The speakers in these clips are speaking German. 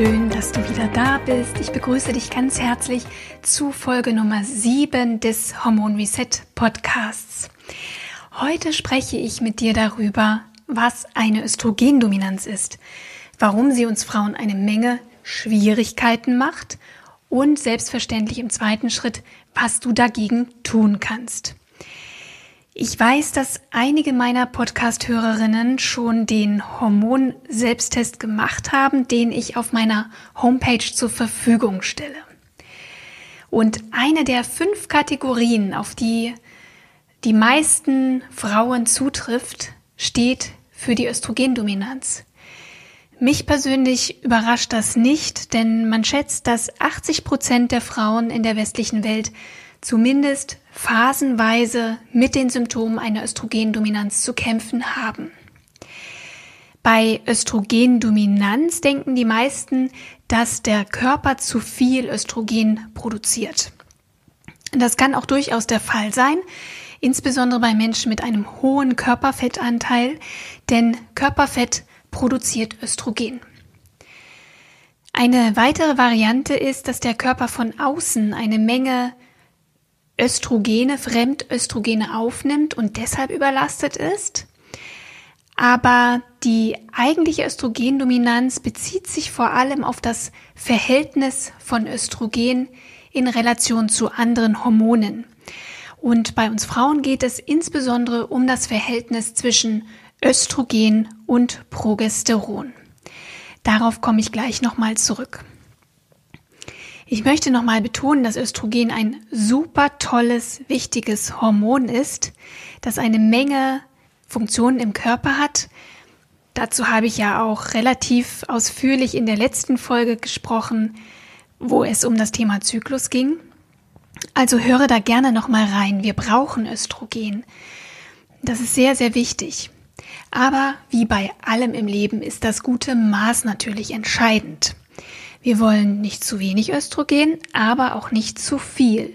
Schön, dass du wieder da bist. Ich begrüße dich ganz herzlich zu Folge Nummer 7 des Hormon Reset Podcasts. Heute spreche ich mit dir darüber, was eine Östrogendominanz ist, warum sie uns Frauen eine Menge Schwierigkeiten macht und selbstverständlich im zweiten Schritt, was du dagegen tun kannst. Ich weiß, dass einige meiner Podcast-Hörerinnen schon den Hormon-Selbsttest gemacht haben, den ich auf meiner Homepage zur Verfügung stelle. Und eine der fünf Kategorien, auf die die meisten Frauen zutrifft, steht für die Östrogendominanz. Mich persönlich überrascht das nicht, denn man schätzt, dass 80 Prozent der Frauen in der westlichen Welt zumindest phasenweise mit den Symptomen einer Östrogendominanz zu kämpfen haben. Bei Östrogendominanz denken die meisten, dass der Körper zu viel Östrogen produziert. Das kann auch durchaus der Fall sein, insbesondere bei Menschen mit einem hohen Körperfettanteil, denn Körperfett produziert Östrogen. Eine weitere Variante ist, dass der Körper von außen eine Menge Östrogene, Fremdöstrogene aufnimmt und deshalb überlastet ist. Aber die eigentliche Östrogendominanz bezieht sich vor allem auf das Verhältnis von Östrogen in Relation zu anderen Hormonen. Und bei uns Frauen geht es insbesondere um das Verhältnis zwischen Östrogen und Progesteron. Darauf komme ich gleich nochmal zurück. Ich möchte nochmal betonen, dass Östrogen ein super tolles, wichtiges Hormon ist, das eine Menge Funktionen im Körper hat. Dazu habe ich ja auch relativ ausführlich in der letzten Folge gesprochen, wo es um das Thema Zyklus ging. Also höre da gerne nochmal rein. Wir brauchen Östrogen. Das ist sehr, sehr wichtig. Aber wie bei allem im Leben ist das gute Maß natürlich entscheidend. Wir wollen nicht zu wenig Östrogen, aber auch nicht zu viel.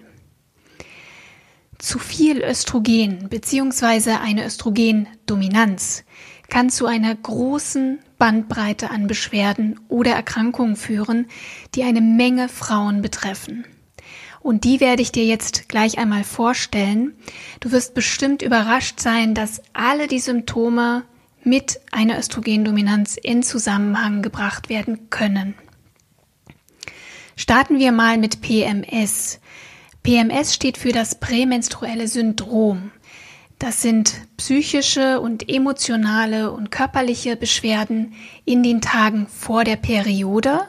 Zu viel Östrogen bzw. eine Östrogendominanz kann zu einer großen Bandbreite an Beschwerden oder Erkrankungen führen, die eine Menge Frauen betreffen. Und die werde ich dir jetzt gleich einmal vorstellen. Du wirst bestimmt überrascht sein, dass alle die Symptome mit einer Östrogendominanz in Zusammenhang gebracht werden können. Starten wir mal mit PMS. PMS steht für das prämenstruelle Syndrom. Das sind psychische und emotionale und körperliche Beschwerden in den Tagen vor der Periode.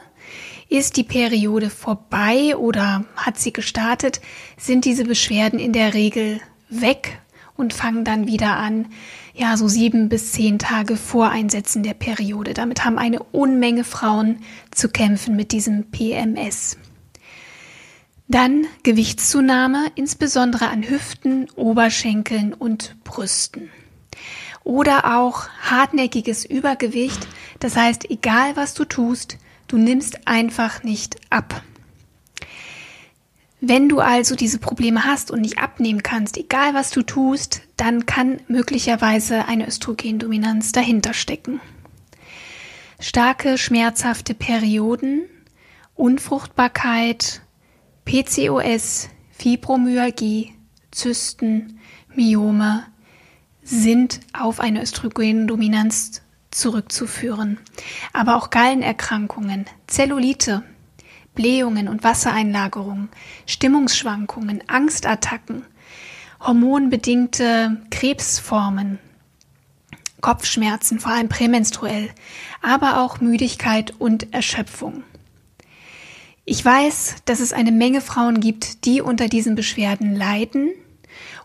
Ist die Periode vorbei oder hat sie gestartet, sind diese Beschwerden in der Regel weg und fangen dann wieder an, ja, so sieben bis zehn Tage vor Einsetzen der Periode. Damit haben eine Unmenge Frauen zu kämpfen mit diesem PMS. Dann Gewichtszunahme, insbesondere an Hüften, Oberschenkeln und Brüsten. Oder auch hartnäckiges Übergewicht, das heißt, egal was du tust, du nimmst einfach nicht ab. Wenn du also diese Probleme hast und nicht abnehmen kannst, egal was du tust, dann kann möglicherweise eine Östrogendominanz dahinter stecken. Starke, schmerzhafte Perioden, Unfruchtbarkeit, PCOS, Fibromyalgie, Zysten, Myome sind auf eine Östrogendominanz zurückzuführen. Aber auch Gallenerkrankungen, Zellulite, Blähungen und Wassereinlagerungen, Stimmungsschwankungen, Angstattacken, hormonbedingte Krebsformen, Kopfschmerzen, vor allem prämenstruell, aber auch Müdigkeit und Erschöpfung. Ich weiß, dass es eine Menge Frauen gibt, die unter diesen Beschwerden leiden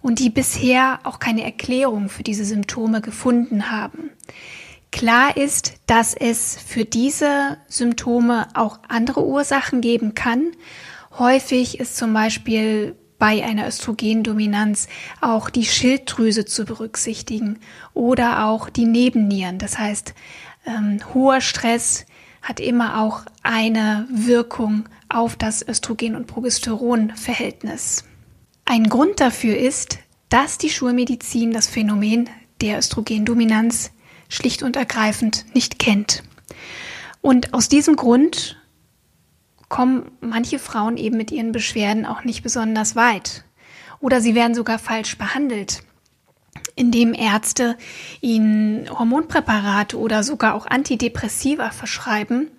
und die bisher auch keine Erklärung für diese Symptome gefunden haben. Klar ist, dass es für diese Symptome auch andere Ursachen geben kann. Häufig ist zum Beispiel bei einer Östrogendominanz auch die Schilddrüse zu berücksichtigen oder auch die Nebennieren. Das heißt, ähm, hoher Stress hat immer auch eine Wirkung auf das Östrogen- und Progesteronverhältnis. Ein Grund dafür ist, dass die Schulmedizin das Phänomen der Östrogendominanz schlicht und ergreifend nicht kennt. Und aus diesem Grund kommen manche Frauen eben mit ihren Beschwerden auch nicht besonders weit. Oder sie werden sogar falsch behandelt, indem Ärzte ihnen Hormonpräparate oder sogar auch Antidepressiva verschreiben,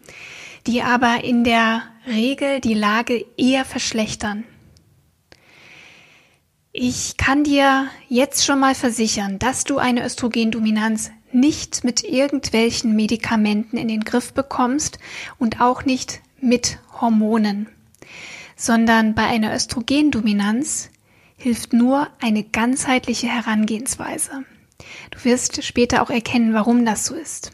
die aber in der Regel die Lage eher verschlechtern. Ich kann dir jetzt schon mal versichern, dass du eine Östrogendominanz nicht mit irgendwelchen Medikamenten in den Griff bekommst und auch nicht mit Hormonen, sondern bei einer Östrogendominanz hilft nur eine ganzheitliche Herangehensweise. Du wirst später auch erkennen, warum das so ist.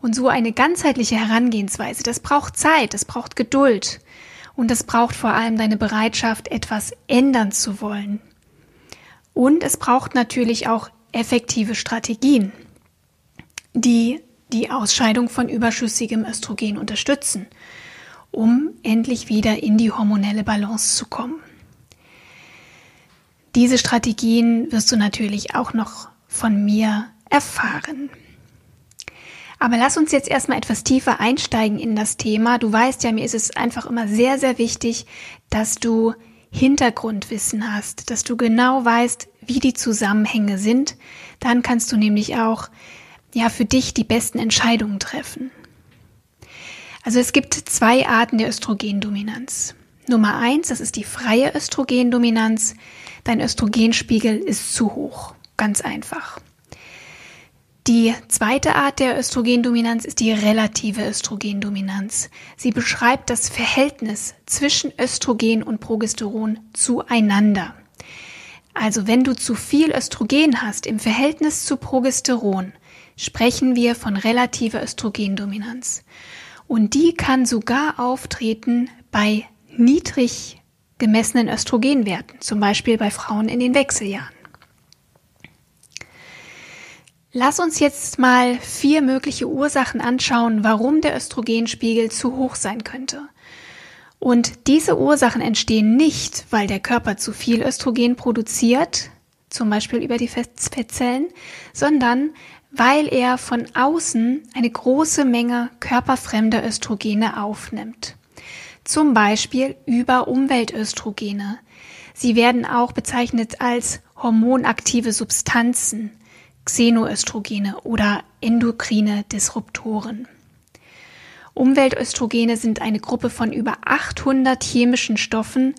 Und so eine ganzheitliche Herangehensweise, das braucht Zeit, das braucht Geduld und das braucht vor allem deine Bereitschaft, etwas ändern zu wollen. Und es braucht natürlich auch effektive Strategien, die die Ausscheidung von überschüssigem Östrogen unterstützen, um endlich wieder in die hormonelle Balance zu kommen. Diese Strategien wirst du natürlich auch noch von mir erfahren. Aber lass uns jetzt erstmal etwas tiefer einsteigen in das Thema. Du weißt ja, mir ist es einfach immer sehr, sehr wichtig, dass du Hintergrundwissen hast, dass du genau weißt, wie die Zusammenhänge sind. Dann kannst du nämlich auch ja für dich die besten Entscheidungen treffen. Also es gibt zwei Arten der Östrogendominanz. Nummer eins, das ist die freie Östrogendominanz. Dein Östrogenspiegel ist zu hoch. Ganz einfach. Die zweite Art der Östrogendominanz ist die relative Östrogendominanz. Sie beschreibt das Verhältnis zwischen Östrogen und Progesteron zueinander. Also wenn du zu viel Östrogen hast im Verhältnis zu Progesteron, sprechen wir von relativer Östrogendominanz. Und die kann sogar auftreten bei niedrig gemessenen Östrogenwerten, zum Beispiel bei Frauen in den Wechseljahren. Lass uns jetzt mal vier mögliche Ursachen anschauen, warum der Östrogenspiegel zu hoch sein könnte. Und diese Ursachen entstehen nicht, weil der Körper zu viel Östrogen produziert, zum Beispiel über die Fettzellen, sondern weil er von außen eine große Menge körperfremder Östrogene aufnimmt. Zum Beispiel über Umweltöstrogene. Sie werden auch bezeichnet als hormonaktive Substanzen, Xenoöstrogene oder endokrine Disruptoren. Umweltöstrogene sind eine Gruppe von über 800 chemischen Stoffen,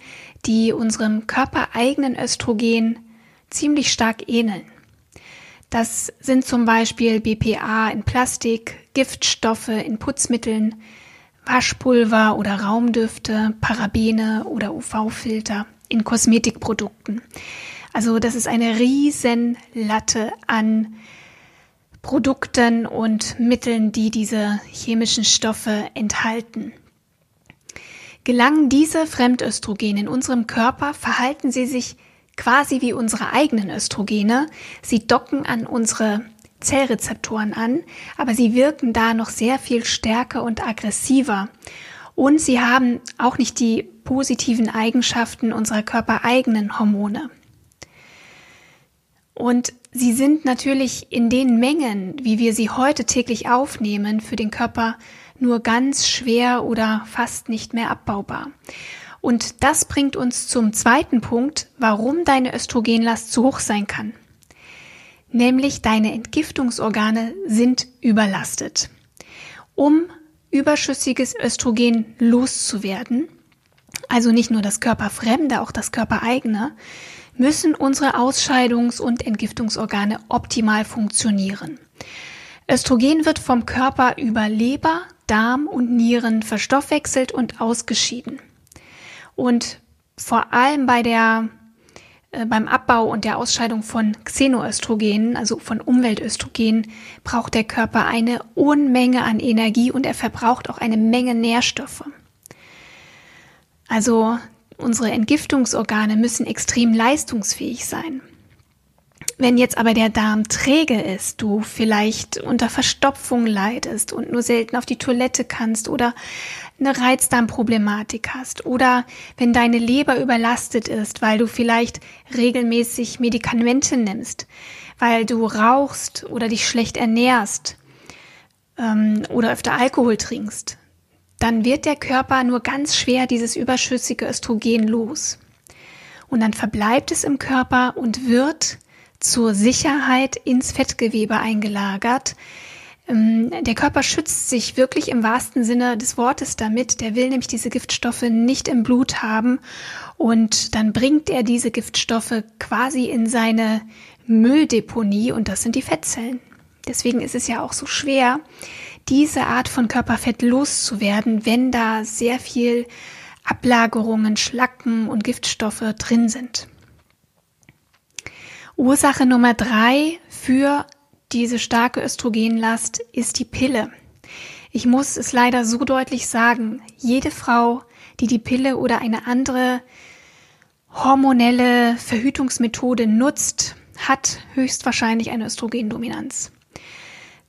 die unserem körpereigenen Östrogen ziemlich stark ähneln. Das sind zum Beispiel BPA in Plastik, Giftstoffe in Putzmitteln, Waschpulver oder Raumdüfte, Parabene oder UV-Filter in Kosmetikprodukten. Also das ist eine riesen Latte an Produkten und Mitteln, die diese chemischen Stoffe enthalten. Gelangen diese Fremdöstrogene in unserem Körper, verhalten sie sich quasi wie unsere eigenen Östrogene. Sie docken an unsere Zellrezeptoren an, aber sie wirken da noch sehr viel stärker und aggressiver. Und sie haben auch nicht die positiven Eigenschaften unserer körpereigenen Hormone. Und sie sind natürlich in den Mengen, wie wir sie heute täglich aufnehmen, für den Körper nur ganz schwer oder fast nicht mehr abbaubar. Und das bringt uns zum zweiten Punkt, warum deine Östrogenlast zu hoch sein kann. Nämlich deine Entgiftungsorgane sind überlastet. Um überschüssiges Östrogen loszuwerden, also nicht nur das Körperfremde, auch das Körpereigene, müssen unsere Ausscheidungs- und Entgiftungsorgane optimal funktionieren. Östrogen wird vom Körper über Leber, Darm und Nieren verstoffwechselt und ausgeschieden. Und vor allem bei der äh, beim Abbau und der Ausscheidung von Xenoöstrogenen, also von Umweltöstrogenen, braucht der Körper eine Unmenge an Energie und er verbraucht auch eine Menge Nährstoffe. Also unsere Entgiftungsorgane müssen extrem leistungsfähig sein. Wenn jetzt aber der Darm träge ist, du vielleicht unter Verstopfung leidest und nur selten auf die Toilette kannst oder eine Reizdarmproblematik hast oder wenn deine Leber überlastet ist, weil du vielleicht regelmäßig Medikamente nimmst, weil du rauchst oder dich schlecht ernährst ähm, oder öfter Alkohol trinkst, dann wird der Körper nur ganz schwer dieses überschüssige Östrogen los. Und dann verbleibt es im Körper und wird zur Sicherheit ins Fettgewebe eingelagert, ähm, der Körper schützt sich wirklich im wahrsten Sinne des Wortes damit. Der will nämlich diese Giftstoffe nicht im Blut haben und dann bringt er diese Giftstoffe quasi in seine Mülldeponie und das sind die Fettzellen. Deswegen ist es ja auch so schwer, diese Art von Körperfett loszuwerden, wenn da sehr viel Ablagerungen, Schlacken und Giftstoffe drin sind. Ursache Nummer drei für diese starke Östrogenlast ist die Pille. Ich muss es leider so deutlich sagen, jede Frau, die die Pille oder eine andere hormonelle Verhütungsmethode nutzt, hat höchstwahrscheinlich eine Östrogendominanz.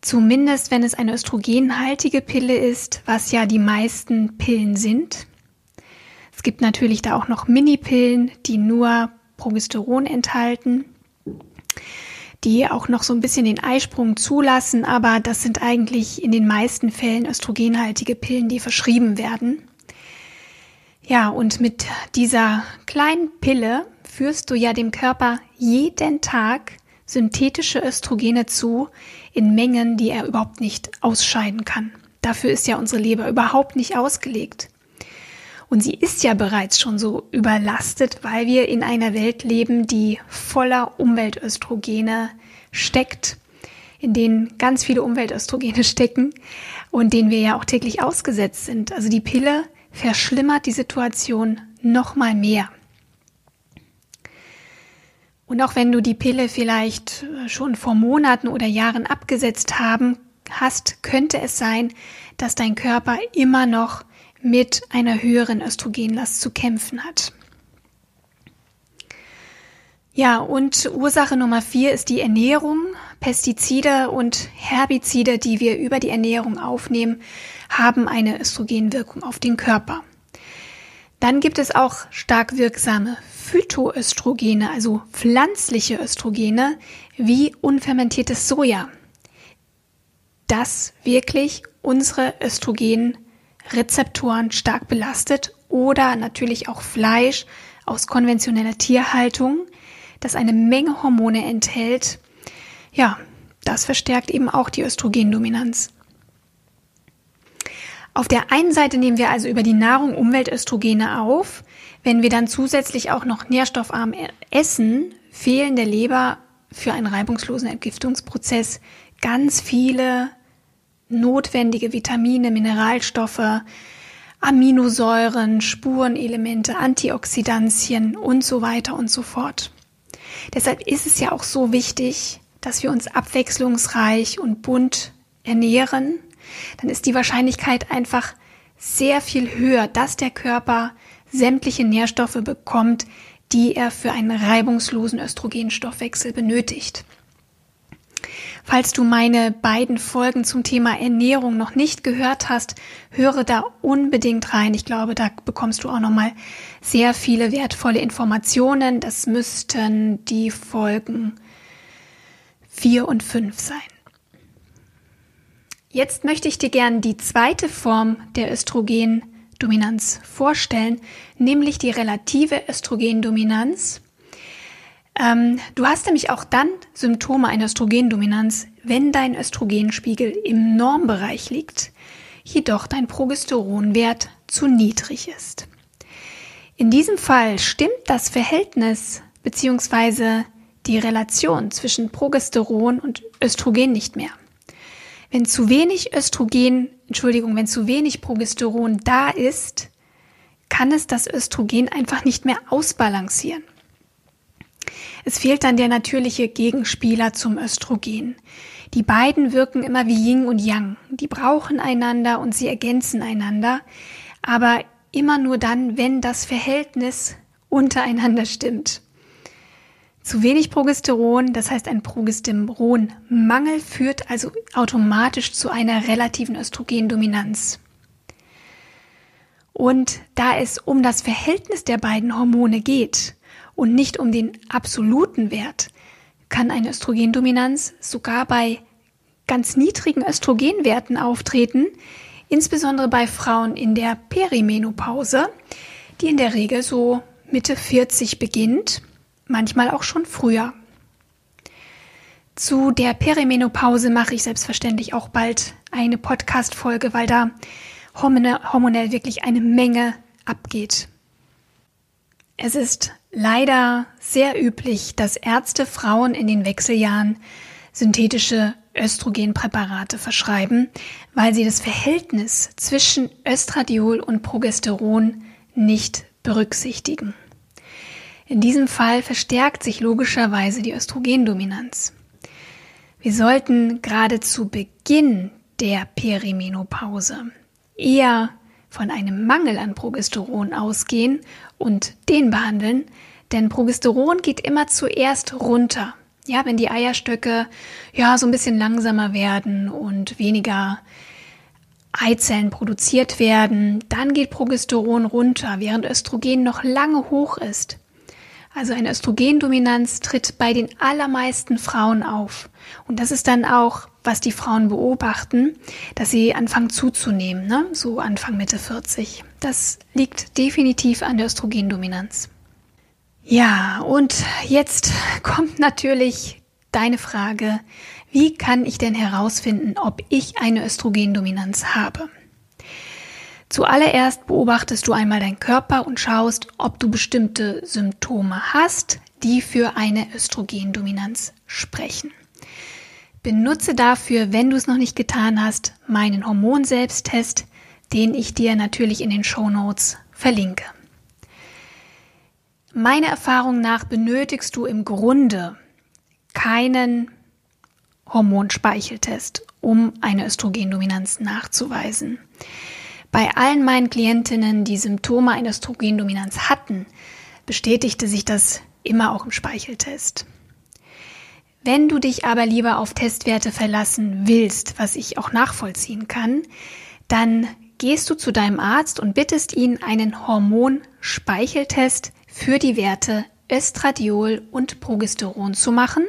Zumindest wenn es eine östrogenhaltige Pille ist, was ja die meisten Pillen sind. Es gibt natürlich da auch noch Minipillen, die nur Progesteron enthalten die auch noch so ein bisschen den Eisprung zulassen, aber das sind eigentlich in den meisten Fällen östrogenhaltige Pillen, die verschrieben werden. Ja, und mit dieser kleinen Pille führst du ja dem Körper jeden Tag synthetische Östrogene zu in Mengen, die er überhaupt nicht ausscheiden kann. Dafür ist ja unsere Leber überhaupt nicht ausgelegt. Und sie ist ja bereits schon so überlastet, weil wir in einer Welt leben, die voller Umweltöstrogene steckt, in denen ganz viele Umweltöstrogene stecken und denen wir ja auch täglich ausgesetzt sind. Also die Pille verschlimmert die Situation noch mal mehr. Und auch wenn du die Pille vielleicht schon vor Monaten oder Jahren abgesetzt haben hast, könnte es sein, dass dein Körper immer noch mit einer höheren Östrogenlast zu kämpfen hat. Ja, und Ursache Nummer vier ist die Ernährung. Pestizide und Herbizide, die wir über die Ernährung aufnehmen, haben eine Östrogenwirkung auf den Körper. Dann gibt es auch stark wirksame Phytoöstrogene, also pflanzliche Östrogene, wie unfermentiertes Soja, das wirklich unsere Östrogen Rezeptoren stark belastet oder natürlich auch Fleisch aus konventioneller Tierhaltung, das eine Menge Hormone enthält. Ja, das verstärkt eben auch die Östrogendominanz. Auf der einen Seite nehmen wir also über die Nahrung Umweltöstrogene auf. Wenn wir dann zusätzlich auch noch nährstoffarm essen, fehlen der Leber für einen reibungslosen Entgiftungsprozess ganz viele notwendige Vitamine, Mineralstoffe, Aminosäuren, Spurenelemente, Antioxidantien und so weiter und so fort. Deshalb ist es ja auch so wichtig, dass wir uns abwechslungsreich und bunt ernähren. Dann ist die Wahrscheinlichkeit einfach sehr viel höher, dass der Körper sämtliche Nährstoffe bekommt, die er für einen reibungslosen Östrogenstoffwechsel benötigt. Falls du meine beiden Folgen zum Thema Ernährung noch nicht gehört hast, höre da unbedingt rein. Ich glaube, da bekommst du auch noch mal sehr viele wertvolle Informationen. Das müssten die Folgen vier und fünf sein. Jetzt möchte ich dir gerne die zweite Form der Östrogendominanz vorstellen, nämlich die relative Östrogendominanz. Ähm, du hast nämlich auch dann Symptome einer Östrogendominanz, wenn dein Östrogenspiegel im Normbereich liegt, jedoch dein Progesteronwert zu niedrig ist. In diesem Fall stimmt das Verhältnis bzw. die Relation zwischen Progesteron und Östrogen nicht mehr. Wenn zu wenig Östrogen, Entschuldigung, wenn zu wenig Progesteron da ist, kann es das Östrogen einfach nicht mehr ausbalancieren. Es fehlt dann der natürliche Gegenspieler zum Östrogen. Die beiden wirken immer wie Yin und Yang. Die brauchen einander und sie ergänzen einander, aber immer nur dann, wenn das Verhältnis untereinander stimmt. Zu wenig Progesteron, das heißt ein Progesteronmangel, führt also automatisch zu einer relativen Östrogendominanz. Und da es um das Verhältnis der beiden Hormone geht und nicht um den absoluten Wert, kann eine Östrogendominanz sogar bei ganz niedrigen Östrogenwerten auftreten, insbesondere bei Frauen in der Perimenopause, die in der Regel so Mitte 40 beginnt, manchmal auch schon früher. Zu der Perimenopause mache ich selbstverständlich auch bald eine Podcast-Folge, weil da hormonell wirklich eine Menge abgeht. Es ist leider sehr üblich, dass Ärzte Frauen in den Wechseljahren synthetische Östrogenpräparate verschreiben, weil sie das Verhältnis zwischen Östradiol und Progesteron nicht berücksichtigen. In diesem Fall verstärkt sich logischerweise die Östrogendominanz. Wir sollten gerade zu Beginn der Perimenopause eher von einem Mangel an Progesteron ausgehen und den behandeln, denn Progesteron geht immer zuerst runter. Ja, wenn die Eierstöcke ja so ein bisschen langsamer werden und weniger Eizellen produziert werden, dann geht Progesteron runter, während Östrogen noch lange hoch ist. Also eine Östrogendominanz tritt bei den allermeisten Frauen auf. Und das ist dann auch, was die Frauen beobachten, dass sie anfangen zuzunehmen, ne? so Anfang Mitte 40. Das liegt definitiv an der Östrogendominanz. Ja, und jetzt kommt natürlich deine Frage, wie kann ich denn herausfinden, ob ich eine Östrogendominanz habe? Zuallererst beobachtest du einmal deinen Körper und schaust, ob du bestimmte Symptome hast, die für eine Östrogendominanz sprechen. Benutze dafür, wenn du es noch nicht getan hast, meinen Hormonselbsttest, den ich dir natürlich in den Show Notes verlinke. Meiner Erfahrung nach benötigst du im Grunde keinen Hormonspeicheltest, um eine Östrogendominanz nachzuweisen. Bei allen meinen Klientinnen, die Symptome einer Östrogendominanz hatten, bestätigte sich das immer auch im Speicheltest. Wenn du dich aber lieber auf Testwerte verlassen willst, was ich auch nachvollziehen kann, dann gehst du zu deinem Arzt und bittest ihn, einen Hormonspeicheltest für die Werte Östradiol und Progesteron zu machen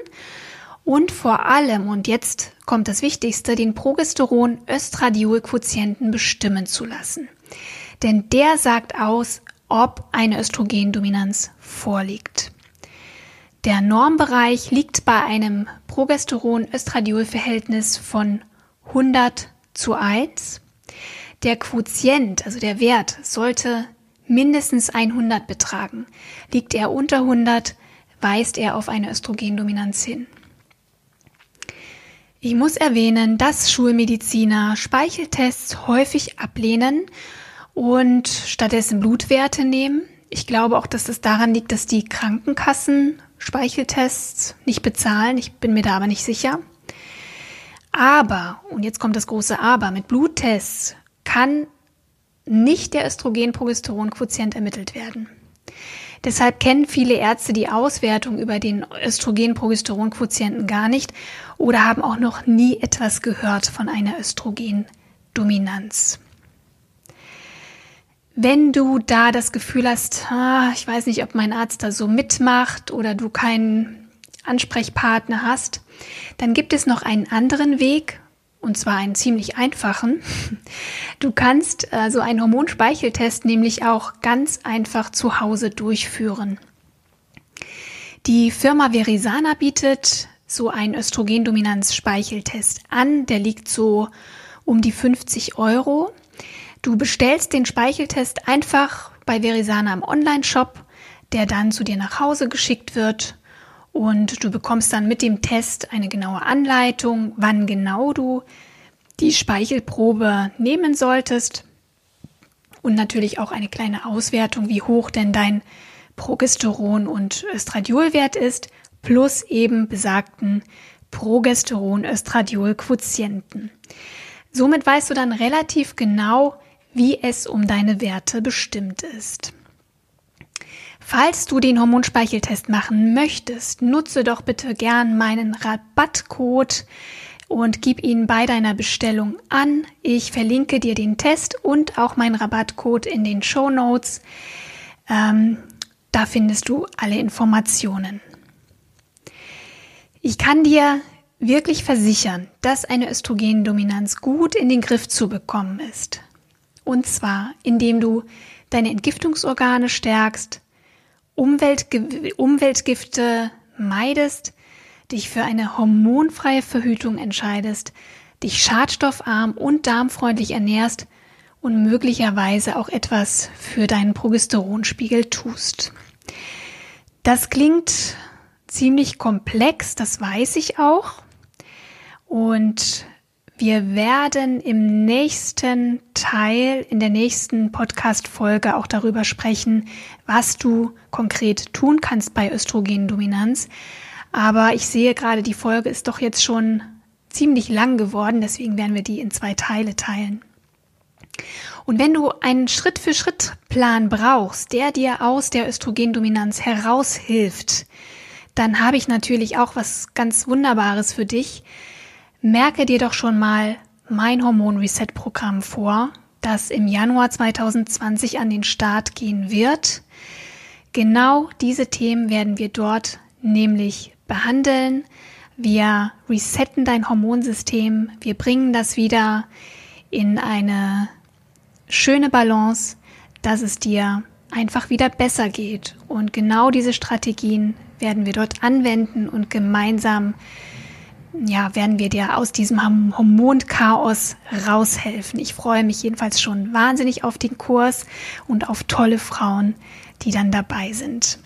und vor allem, und jetzt kommt das Wichtigste, den Progesteron-Östradiol-Quotienten bestimmen zu lassen. Denn der sagt aus, ob eine Östrogendominanz vorliegt. Der Normbereich liegt bei einem Progesteron-Östradiol-Verhältnis von 100 zu 1. Der Quotient, also der Wert, sollte mindestens 100 betragen. Liegt er unter 100, weist er auf eine Östrogendominanz hin. Ich muss erwähnen, dass Schulmediziner Speicheltests häufig ablehnen und stattdessen Blutwerte nehmen. Ich glaube auch, dass das daran liegt, dass die Krankenkassen Speicheltests nicht bezahlen. Ich bin mir da aber nicht sicher. Aber, und jetzt kommt das große Aber, mit Bluttests kann nicht der Östrogen-Progesteron-Quotient ermittelt werden. Deshalb kennen viele Ärzte die Auswertung über den Östrogen-Progesteron-Quotienten gar nicht oder haben auch noch nie etwas gehört von einer Östrogendominanz. Wenn du da das Gefühl hast, ah, ich weiß nicht, ob mein Arzt da so mitmacht oder du keinen Ansprechpartner hast, dann gibt es noch einen anderen Weg, und zwar einen ziemlich einfachen. Du kannst also einen Hormonspeicheltest nämlich auch ganz einfach zu Hause durchführen. Die Firma Verisana bietet so einen Östrogendominanz-Speicheltest an. Der liegt so um die 50 Euro. Du bestellst den Speicheltest einfach bei Verisana im Online-Shop, der dann zu dir nach Hause geschickt wird und du bekommst dann mit dem Test eine genaue Anleitung, wann genau du die Speichelprobe nehmen solltest und natürlich auch eine kleine Auswertung, wie hoch denn dein Progesteron- und Östradiolwert ist plus eben besagten Progesteron-Östradiol-Quotienten. Somit weißt du dann relativ genau, wie es um deine Werte bestimmt ist. Falls du den Hormonspeicheltest machen möchtest, nutze doch bitte gern meinen Rabattcode und gib ihn bei deiner Bestellung an. Ich verlinke dir den Test und auch meinen Rabattcode in den Show Notes. Ähm, da findest du alle Informationen. Ich kann dir wirklich versichern, dass eine Östrogendominanz gut in den Griff zu bekommen ist. Und zwar, indem du deine Entgiftungsorgane stärkst, Umweltge Umweltgifte meidest, dich für eine hormonfreie Verhütung entscheidest, dich schadstoffarm und darmfreundlich ernährst und möglicherweise auch etwas für deinen Progesteronspiegel tust. Das klingt ziemlich komplex, das weiß ich auch. Und wir werden im nächsten Teil, in der nächsten Podcast-Folge auch darüber sprechen, was du konkret tun kannst bei Östrogendominanz. Aber ich sehe gerade, die Folge ist doch jetzt schon ziemlich lang geworden, deswegen werden wir die in zwei Teile teilen. Und wenn du einen Schritt-für-Schritt-Plan brauchst, der dir aus der Östrogendominanz heraushilft, dann habe ich natürlich auch was ganz Wunderbares für dich. Merke dir doch schon mal mein Hormon-Reset-Programm vor, das im Januar 2020 an den Start gehen wird. Genau diese Themen werden wir dort nämlich behandeln. Wir resetten dein Hormonsystem. Wir bringen das wieder in eine schöne Balance, dass es dir einfach wieder besser geht. Und genau diese Strategien werden wir dort anwenden und gemeinsam ja, werden wir dir aus diesem Hormonchaos raushelfen. Ich freue mich jedenfalls schon wahnsinnig auf den Kurs und auf tolle Frauen, die dann dabei sind.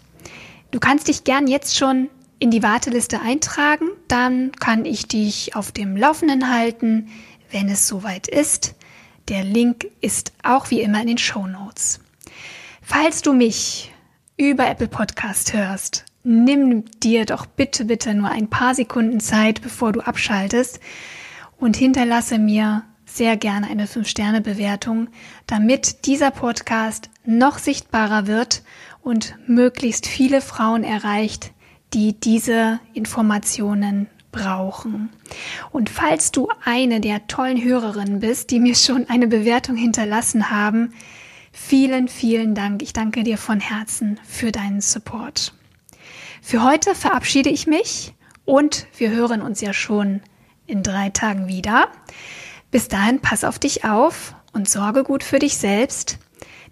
Du kannst dich gern jetzt schon in die Warteliste eintragen, dann kann ich dich auf dem Laufenden halten, wenn es soweit ist. Der Link ist auch wie immer in den Show Notes. Falls du mich über Apple Podcast hörst, nimm dir doch bitte, bitte nur ein paar Sekunden Zeit, bevor du abschaltest und hinterlasse mir sehr gerne eine 5-Sterne-Bewertung, damit dieser Podcast noch sichtbarer wird und möglichst viele Frauen erreicht, die diese Informationen brauchen. Und falls du eine der tollen Hörerinnen bist, die mir schon eine Bewertung hinterlassen haben, vielen, vielen Dank. Ich danke dir von Herzen für deinen Support. Für heute verabschiede ich mich und wir hören uns ja schon in drei Tagen wieder. Bis dahin pass auf dich auf und sorge gut für dich selbst,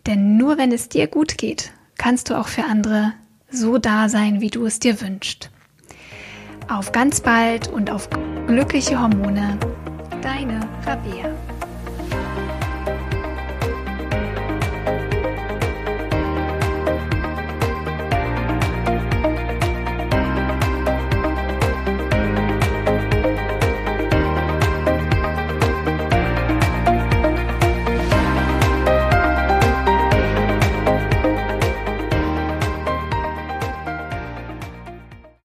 denn nur wenn es dir gut geht, kannst du auch für andere so da sein, wie du es dir wünschst. Auf ganz bald und auf glückliche Hormone. Deine Rabea.